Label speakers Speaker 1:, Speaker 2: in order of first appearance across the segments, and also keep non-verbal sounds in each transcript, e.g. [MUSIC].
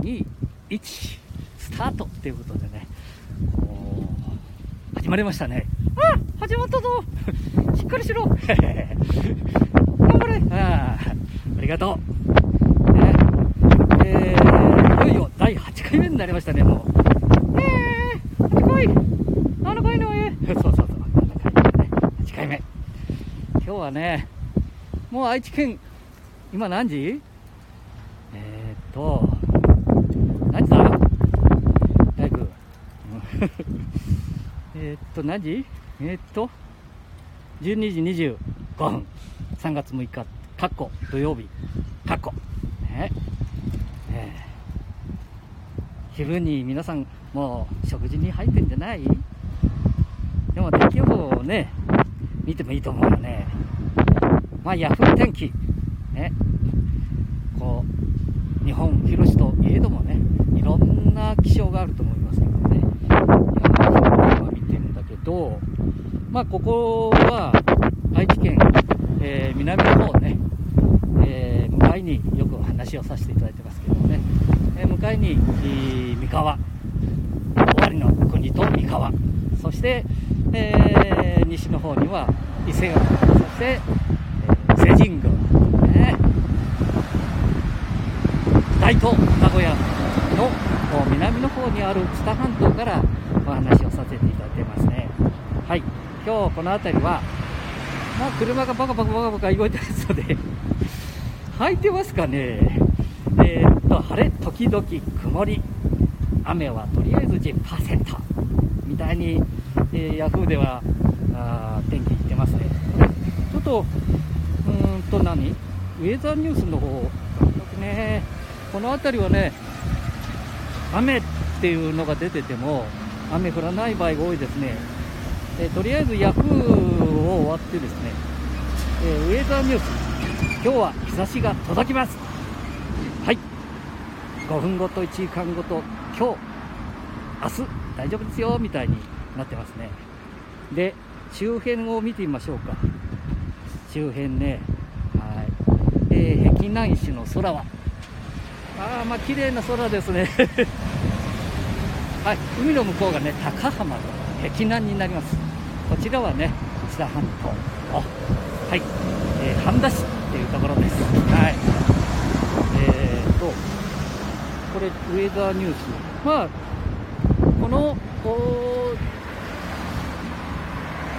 Speaker 1: 2、1、スタートっていうことでね、始まりましたね。あ始まったぞ [LAUGHS] しっかりしろ頑張れあありがとう。ね、えー、いよいよ第8回目になりましたね、もう。えー、8回 !7 回のえ [LAUGHS] そうそうそう、7回目ね、8回目。今日はね、もう愛知県、今何時？えー、っと、何時だ大工。えー、っと、何？時えー、っと、12時25分、3月6日、かっこ。土曜日、かっこ。ね。えー、昼に皆さん、もう食事に入ってんじゃない？でも天気予報をね、見てもいいと思うよね。まあ、ヤフー天気、ね、こう、日本広しといえどもね、いろんな気象があると思いますけどね、今見てるんだけど、まあ、ここは愛知県、えー、南の方ね、えー、向かいによく話をさせていただいてますけどね、えー、向かいに、三河、尾張の国と三河、そして、えー、西の方には伊勢川、そして、えー、伊勢神宮、ね、大東名古屋の南の方にある知多半島からお話をさせていただいてますね。はい、今日この辺りは、まあ、車がバカバカバカバカ動いてますので [LAUGHS] 履いてますかね、えー、っと晴れ時々曇り、雨はとりあえず10%みたいに、えー、ヤフーではあ天気言ってますね。ちょっと、うんと何？ウェザーニュースの方、ね、この辺りはね、雨っていうのが出てても、雨降らない場合が多いですね。えー、とりあえずヤフーを終わってですね、えー、ウェザーニュース、今日は日差しが届きます。はい。5分ごと、1時間ごと、今日、明日、大丈夫ですよ、みたいになってますね。で、周辺を見てみましょうか。周辺ね、はい。えー、碧南市の空は、ああ、まあ、綺麗な空ですね。[LAUGHS] はい、海の向こうがね、高浜の碧南になります。こちらはね、知多半島の、はい、えー、半田市っていうところです。はい。えーと、これ、ウェザーニュース。まあ、この、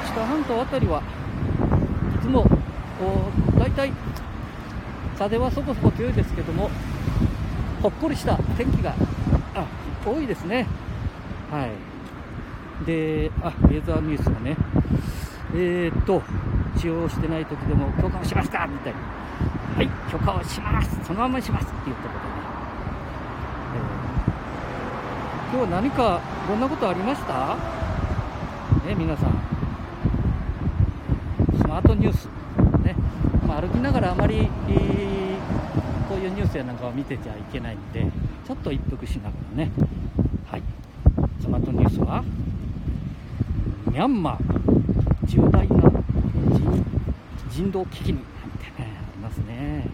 Speaker 1: 知多半島あたりはいつも、大体、風はそこそこ強いですけども、ほっこりした天気があ多いですね。はい。で、あ、ウェザーニュースがね、えー、っと、使用してない時でも許可をしますかみたいな。はい、許可をしますそのまましますっていうところでね。えー、今日何か、どんなことありました？ね、皆さん。スマートニュース。ね。まあ、歩きながらあまり、えー、こういうニュースやなんかを見てちゃいけないんで、ちょっと一服しながらね。はい。スマートニュースは、ミャンマー。重大な人道危機になんてね、ありますね。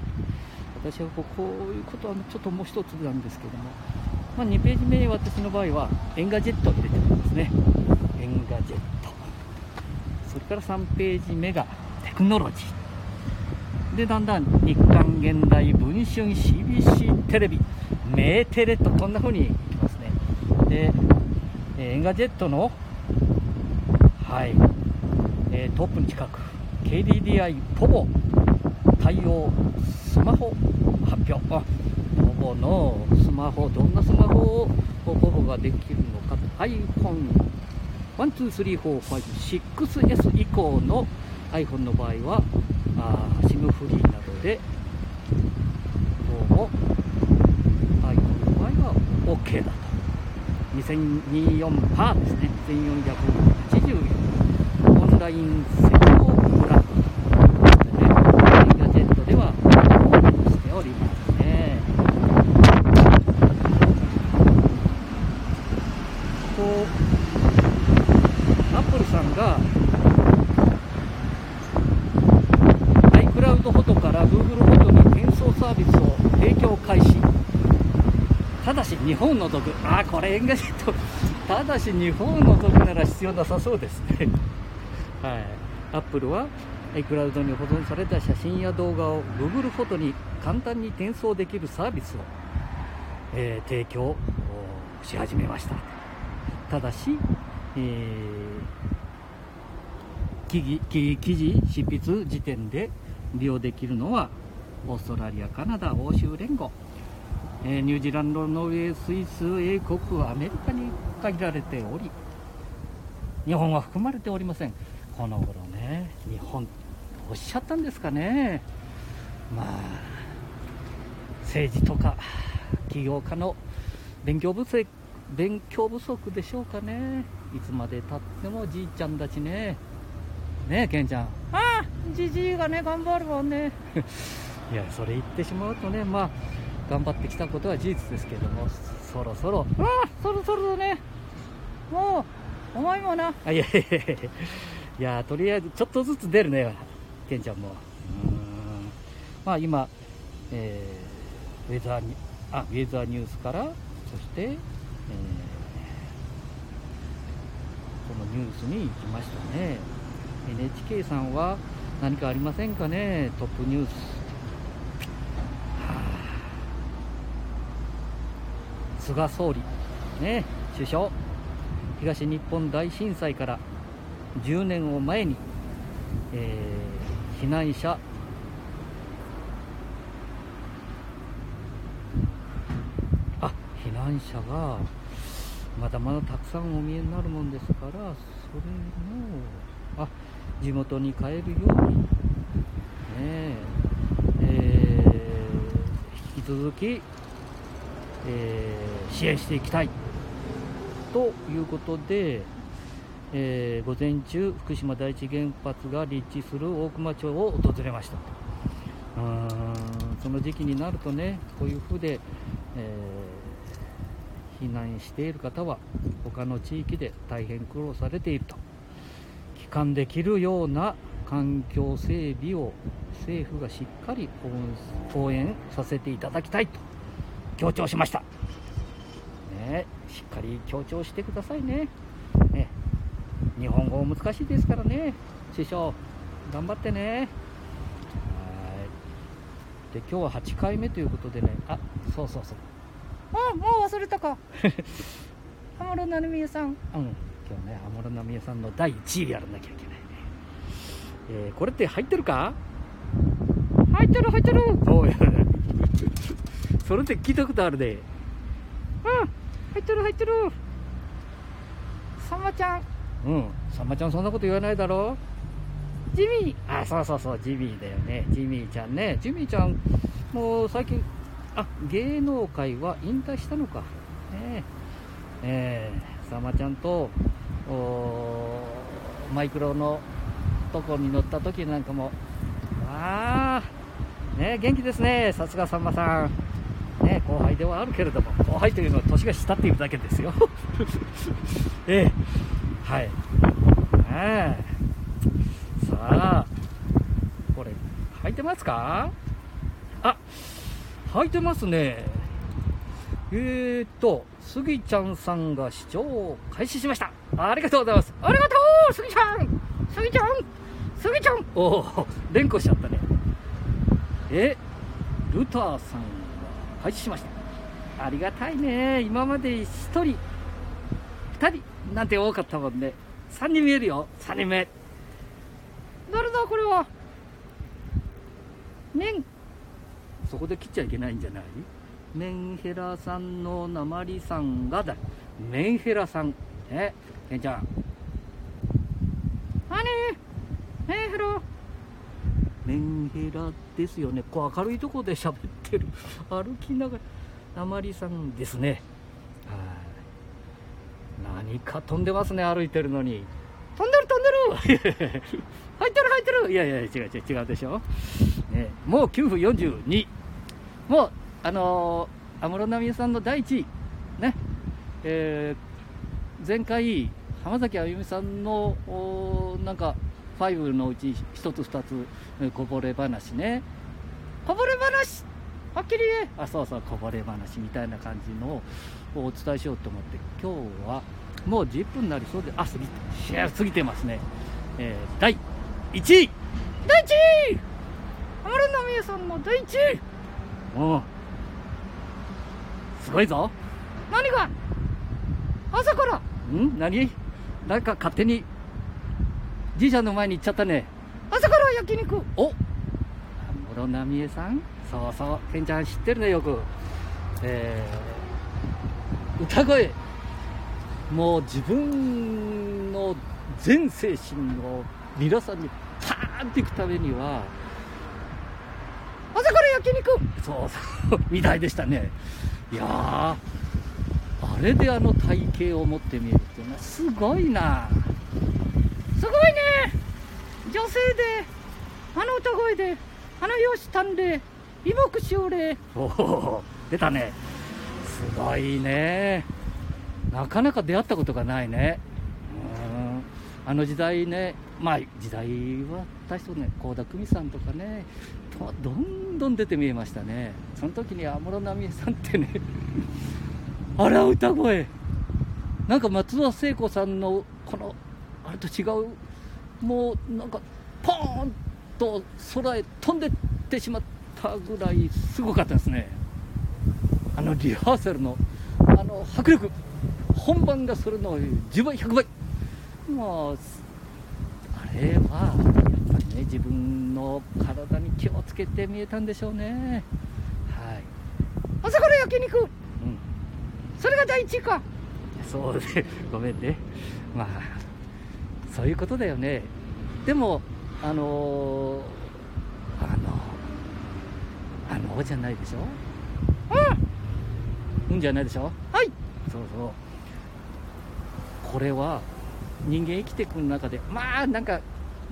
Speaker 1: 私はこういうことはちょっともう一つなんですけども、まあ、2ページ目に、私の場合は、 Engadget を入れてるんですね。 Engadget。それから3ページ目がテクノロジー。で、だんだん日刊現代文春 CBC テレビ、メーテレとこんな風にいきますね。で、 Engadget の、はい、えトップに近く KDDI povo 対応スマホ発表。あ povo のスマホどんなスマホを povo ができるのか。iPhone123456S 以降の iPhone の場合はあ SIM フリーなどでどうも iPhone の場合は OK だと。2024パーですね。1400 1484ンラインセコブランドでね、ガジェットではしておりますね。こう、アップルさんが iCloud フォトから Google フォトに転送サービスを提供開始。ただし日本の毒あこれ Engadget ただし日本の毒なら必要なさそうですね。はい。アップルは iCloud に保存された写真や動画を Google フォトに簡単に転送できるサービスを、えー、提供し始めました。ただし、えー、記事執筆時点で利用できるのはオーストラリアカナダ欧州連合、えー、ニュージーランドノルウェースイス英国アメリカに限られており日本は含まれておりません。この頃ね日本おっしゃったんですかね。まあ政治とか起業家の勉強不足勉強不足でしょうかね。いつまでたってもじいちゃんたちね。ねえケンちゃん。ああじじいがね頑張るわね。[LAUGHS] いやそれ言ってしまうとねまあ頑張ってきたことは事実ですけどもそろそろ。ああそろそろだね。もうお前もな。あいやいやいやいや。とりあえずちょっとずつ出るねケンちゃんも。うん。まあ今、えー、ウェザーにあウェザーニュースからそして、えー、このニュースに行きましたね。NHK さんは何かありませんかね？トップニュース、はあ、菅総理。ね。首相。東日本大震災から10年を前に、えー、避難者あ避難者がまだまだたくさんお見えになるもんですからそれのあ地元に帰るように、ね。えー、引き続き、えー、支援していきたいということで、えー、午前中、福島第一原発が立地する大熊町を訪れました。うんその時期になるとね、こういうふうで、えー、避難している方は他の地域で大変苦労されていると。帰還できるような環境整備を政府がしっかり応援させていただきたいと強調しました。ね、しっかり強調してくださいね。ね日本語難しいですからね、師匠、頑張ってね。はいで今日は8回目ということでね、あそうそうそう。あもう忘れたか。[LAUGHS] 浜野成美さん。うん今日ね安室奈美恵さんの第1位やらなきゃいけないね、えー、これって入ってるか？入ってる入ってるおやそれって聞いたことあるで。うん入ってる入ってる。さんまちゃん。うんさんまちゃんそんなこと言わないだろ。ジミー。あそうそうそうジミーだよね。ジミーちゃんね。ジミーちゃんもう最近あ芸能界は引退したのか。ねえ。ー、さんまちゃんとマイクロのとこに乗った時なんかも、ああ、ね、元気ですね、さすがさんまさん。ね、後輩ではあるけれども、後輩というのは年が下っているだけですよ。[LAUGHS] ええ、はい。ええ、さあ、これ、履いてますか？あ、履いてますね。えーと、スギちゃんさんが視聴を開始しました。ありがとうございます。ありがとうスギちゃんスギちゃんスギちゃんおお、連呼しちゃったね。ルターさんが開始しました。ありがたいね。今まで1人、2人なんて多かったもんね。3人見えるよ。3人目。誰だこれは。ねそこで切っちゃいけないんじゃない？メンヘラさんの鉛さんがだメンヘラさんねケンちゃん何メンヘラメンヘラですよね。こう明るいとこで喋ってる。[LAUGHS] 歩きながら鉛さんですね。はい。何か飛んでますね歩いてるのに。飛んでる飛んでる。[LAUGHS] 入ってる入ってる。いやいや違う違う違うでしょ、ね、もう9分42もうあのー、安室奈美恵さんの第1位、ね、えー、前回、浜崎あゆみさんの、なんか、5のうち1つ2つ、こぼれ話ね。こぼれ話？あ、きりあそうそうこぼれ話みたいな感じのをお伝えしようと思って。今日はもう10分になりそうであ過ぎて過ぎてますね、えー、第1位。第1位！安室奈美恵さんの第1位。もう。すごいぞ。何が？朝から。ん？何？なんか勝手にじいちゃんの前に行っちゃったね。朝から焼肉。お安室奈美恵さん？そうそう。ケンちゃん知ってるねよく。えー、歌声。もう自分の全精神を皆さんにパーンっていくためには朝から焼肉。そうそう。[LAUGHS] みたいでしたね。いやあれであの体型を持ってみるっていうのはすごいなすごいね。女性であの歌声であの容姿端麗美木奨励おお出たね。すごいね。なかなか出会ったことがないね。うん。あの時代ね。まあ時代は大したね倖田來未さんとかね。どんどん出て見えましたね。その時に安室奈美恵さんってね [LAUGHS] あら歌声。なんか松田聖子さんのこのあれと違う。もうなんかポーンと空へ飛んでってしまったぐらいすごかったですね。あのリハーサルの。あの迫力本番がそれの10倍100倍。もうあれはやっぱりね自分の体に気をつけて見えたんでしょうね。はい。朝から焼肉。うん。それが第一位か。そうでごめんね。まあそういうことだよね。でもあのー、あのあのじゃないでしょ？うん。うんじゃないでしょ？はい。そうそう。これは人間生きてくる中でまあなんか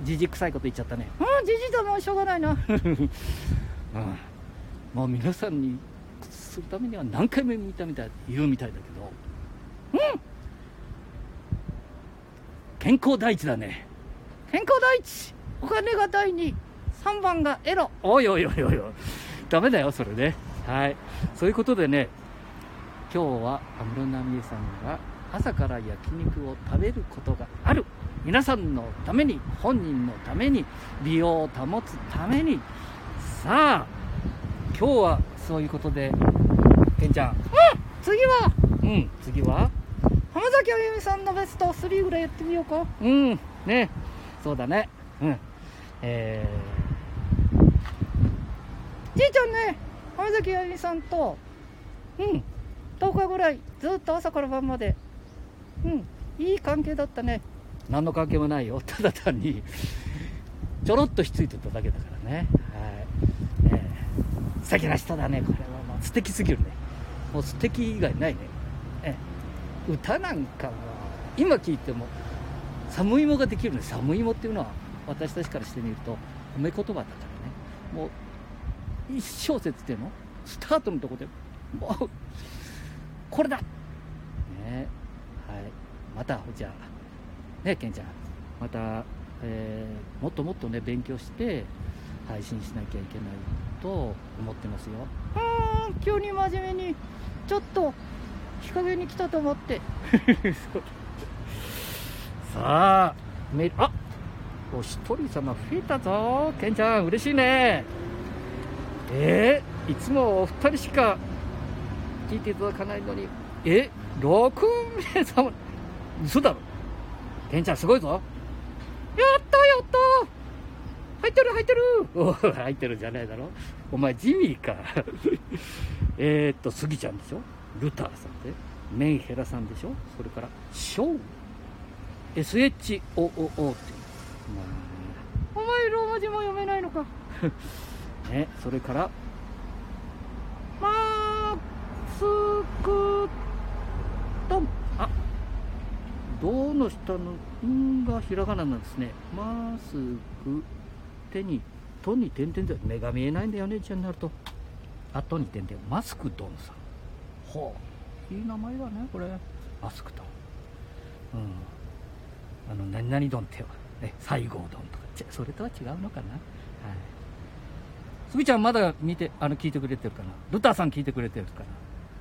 Speaker 1: じじくさいこと言っちゃったね。うんじじだもんしょうがないな、[LAUGHS] うん、まあ皆さんにするためには何回も見たみたい言うみたいだけど。うん健康第一だね。健康第一。お金が第二。3番がエロ。おいおいおいおい。おいダメだよそれね。はい。そういうことでね今日は安室奈美恵さんが朝から焼肉を食べることがある。皆さんのために本人のために美容を保つために。さあ今日はそういうことでけんちゃん。うん次は。うん次は？浜崎あゆみさんのベスト3ぐらいやってみようか。うんね。そうだね。うん。えー、じいちゃんね浜崎あゆみさんとうん。10日ぐらいずっと朝から晩まで。うんいい関係だったね。何の関係もないよ。ただ単にちょろっとひっついてただけだからね。はい、え。ー、素敵な人だねこれは。もう素敵すぎるね。もう素敵以外ないね。えー、歌なんかは今聞いても寒芋ができるね寒芋っていうのは私たちからしてみると褒め言葉だからねもう一小節っていうのスタートのとこでもうこれだねはいまたじゃあねケンちゃんまた、えー、もっともっとね勉強して配信しなきゃいけないと思ってますようん急に真面目にちょっと日陰に来たと思って。[LAUGHS] さあメあお一人様増えたぞ。ケンちゃん嬉しいね。えー、いつもお二人しか聞いていただかないのに。え6名様。嘘だろ。ケンちゃんすごいぞ。やったやった。入ってる入ってる。[LAUGHS] お入ってるじゃないだろ。お前ジミーか。[LAUGHS] えっとスギちゃんでしょ。ルターさんでメンヘラさんでしょ？それからショー SHOOO って。いう、まあ、お前ローマ字も読めないのか。[LAUGHS] ねそれからマスクトン。あ銅の下の「ん」がひらがななんですね。マスク、手に、とに点々で、目が見えないんだよね、じゃになると。あとに点々、マスクドンさん。ほう、いい名前だね、これ。マスクドン。うん。あの、何々ドンって、ね、西郷ドンとか、それとは違うのかな。はい。すぎちゃんまだ見て、あの、聞いてくれてるかな？ルターさん聞いてくれてるか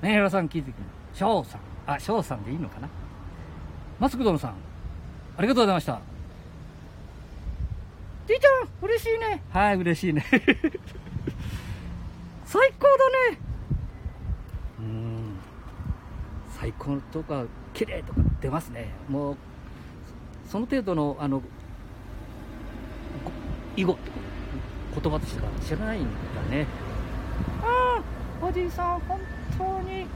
Speaker 1: な？ねえらさん聞いてくれる。翔さん。あ、翔さんでいいのかな？マスクドンさん。ありがとうございました。D ちゃん、嬉しいね。はい、嬉しいね。[LAUGHS] 最高だね。うん。最高とか、綺麗とか出ますね。もう、その程度の、あの、ご囲碁言葉としてか知らないんだね。ああ、おじいさん、本当に、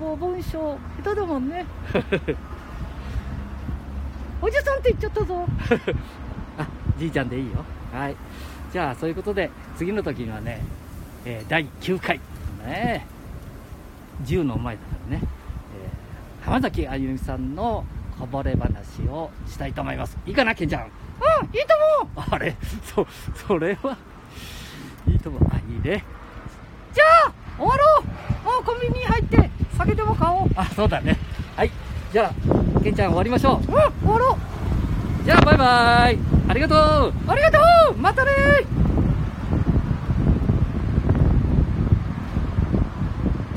Speaker 1: もう文章、下手だもんね。[LAUGHS] おじさんって言っちゃったぞ。[LAUGHS] あ、じいちゃんでいいよ。はい。じゃあ、そういうことで、次の時にはね、えー第9回、ね、10の前だからね、えー浜崎あゆみさんのこぼれ話をしたいと思います。いいかな、けんちゃん？うん、いいと思う。あれ、そ、それは、いいと思う。あ、いいね。じゃあ、終わろうもうコンビニに入って、酒でも買おう。あ、そうだね。はい。じゃあ、けんちゃん終わりましょう。うん、終わろう。じゃあ、バイバイ。ありがとう。ありがとうまたね